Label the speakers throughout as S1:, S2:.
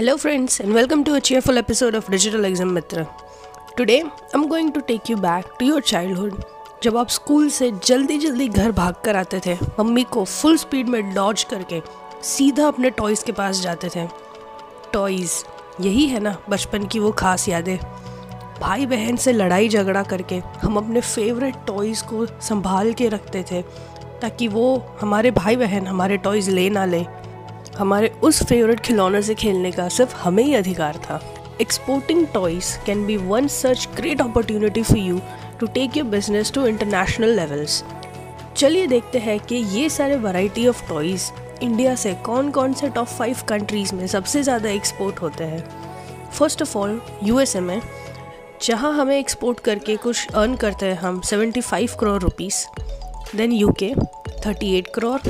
S1: Hello, friends, and welcome to a cheerful episode of Digital Exam Mitra. Today, I'm going to take you back to your childhood. जब आप school से जल्दी जल्दी घर भाग कर आते थे मम्मी को फुल स्पीड में डॉज करके सीधा अपने टॉयज़ के पास जाते थे टॉयज़ यही है ना बचपन की वो खास यादें भाई बहन से लड़ाई झगड़ा करके हम अपने फेवरेट टॉयज़ को संभाल के रखते थे ताकि वो हमारे भाई बहन हमारे टॉयज़ ले ना ले हमारे उस फेवरेट खिलौने से खेलने का सिर्फ़ हमें ही अधिकार था। Exporting toys can be one such great opportunity for you to take your business to international levels चलिए देखते हैं कि ये सारे वैरायटी ऑफ़ टॉयज़ इंडिया से कौन कौन से टॉप फाइव कंट्रीज़ में सबसे ज़्यादा एक्सपोर्ट होते हैं। फ़र्स्ट ऑफ़ ऑल यूएसए में जहाँ हमें एक्सपोर्ट करके कुछ अर्न करते हैं हम 75 crore rupees then UK 38 crore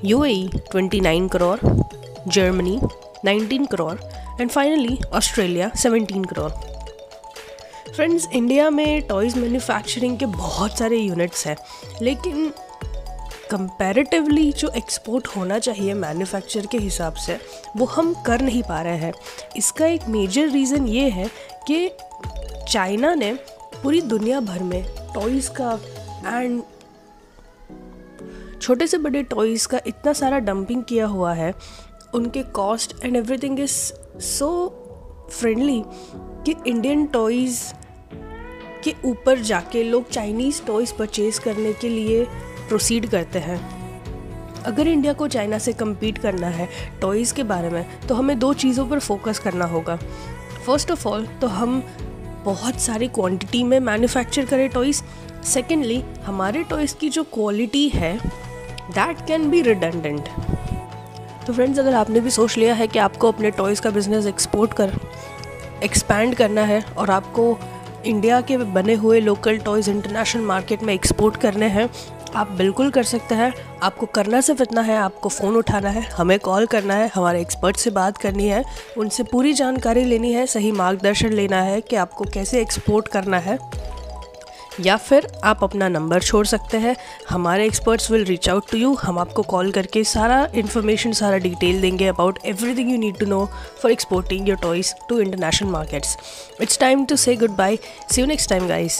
S1: UAE 29 crore, Germany 19 crore and finally Australia 17 crore friends India में टॉयज़ मैन्युफैक्चरिंग के बहुत सारे यूनिट्स हैं, लेकिन कंपैरेटिवली जो एक्सपोर्ट होना चाहिए मैन्युफैक्चर के हिसाब से, वो हम कर नहीं पा रहे हैं। इसका एक मेजर रीज़न ये है कि चाइना ने पूरी दुनिया भर में टॉयज़ का एंड छोटे से बड़े टॉयज़ का इतना सारा डंपिंग किया हुआ है उनके cost and everything is so friendly कि इंडियन टॉयज़ के ऊपर जाके लोग चाइनीज़ टॉयज़ परचेज़ करने के लिए प्रोसीड करते हैं। अगर इंडिया को चाइना से कम्पीट करना है टॉयज़ के बारे में तो हमें दो चीज़ों पर फोकस करना होगा। फ़र्स्ट ऑफ़ ऑल तो हम बहुत सारी क्वांटिटी में मैन्युफैक्चर करें टॉयज़ सेकेंडली हमारे टॉयज़ की जो क्वालिटी है दैट कैन बी रिडेंडेंट तो फ्रेंड्स अगर आपने भी सोच लिया है कि आपको अपने टॉयज़ का बिज़नेस एक्सपोर्ट कर एक्सपैंड करना है और आपको इंडिया के बने हुए लोकल टॉयज़ इंटरनेशनल मार्केट में एक्सपोर्ट करने हैं, आप बिल्कुल कर सकते हैं। आपको करना सिर्फ़ इतना है, आपको फ़ोन उठाना है, हमें कॉल करना है, हमारे एक्सपर्ट से बात करनी है, उनसे पूरी जानकारी लेनी है, सही मार्गदर्शन लेना है कि आपको कैसे एक्सपोर्ट करना है। या फिर आप अपना नंबर छोड़ सकते हैं। हमारे experts will reach out to you हम आपको कॉल करके सारा इन्फॉर्मेशन सारा डिटेल देंगे about everything you need to know for exporting your toys to international markets it's time to say goodbye see you next time guys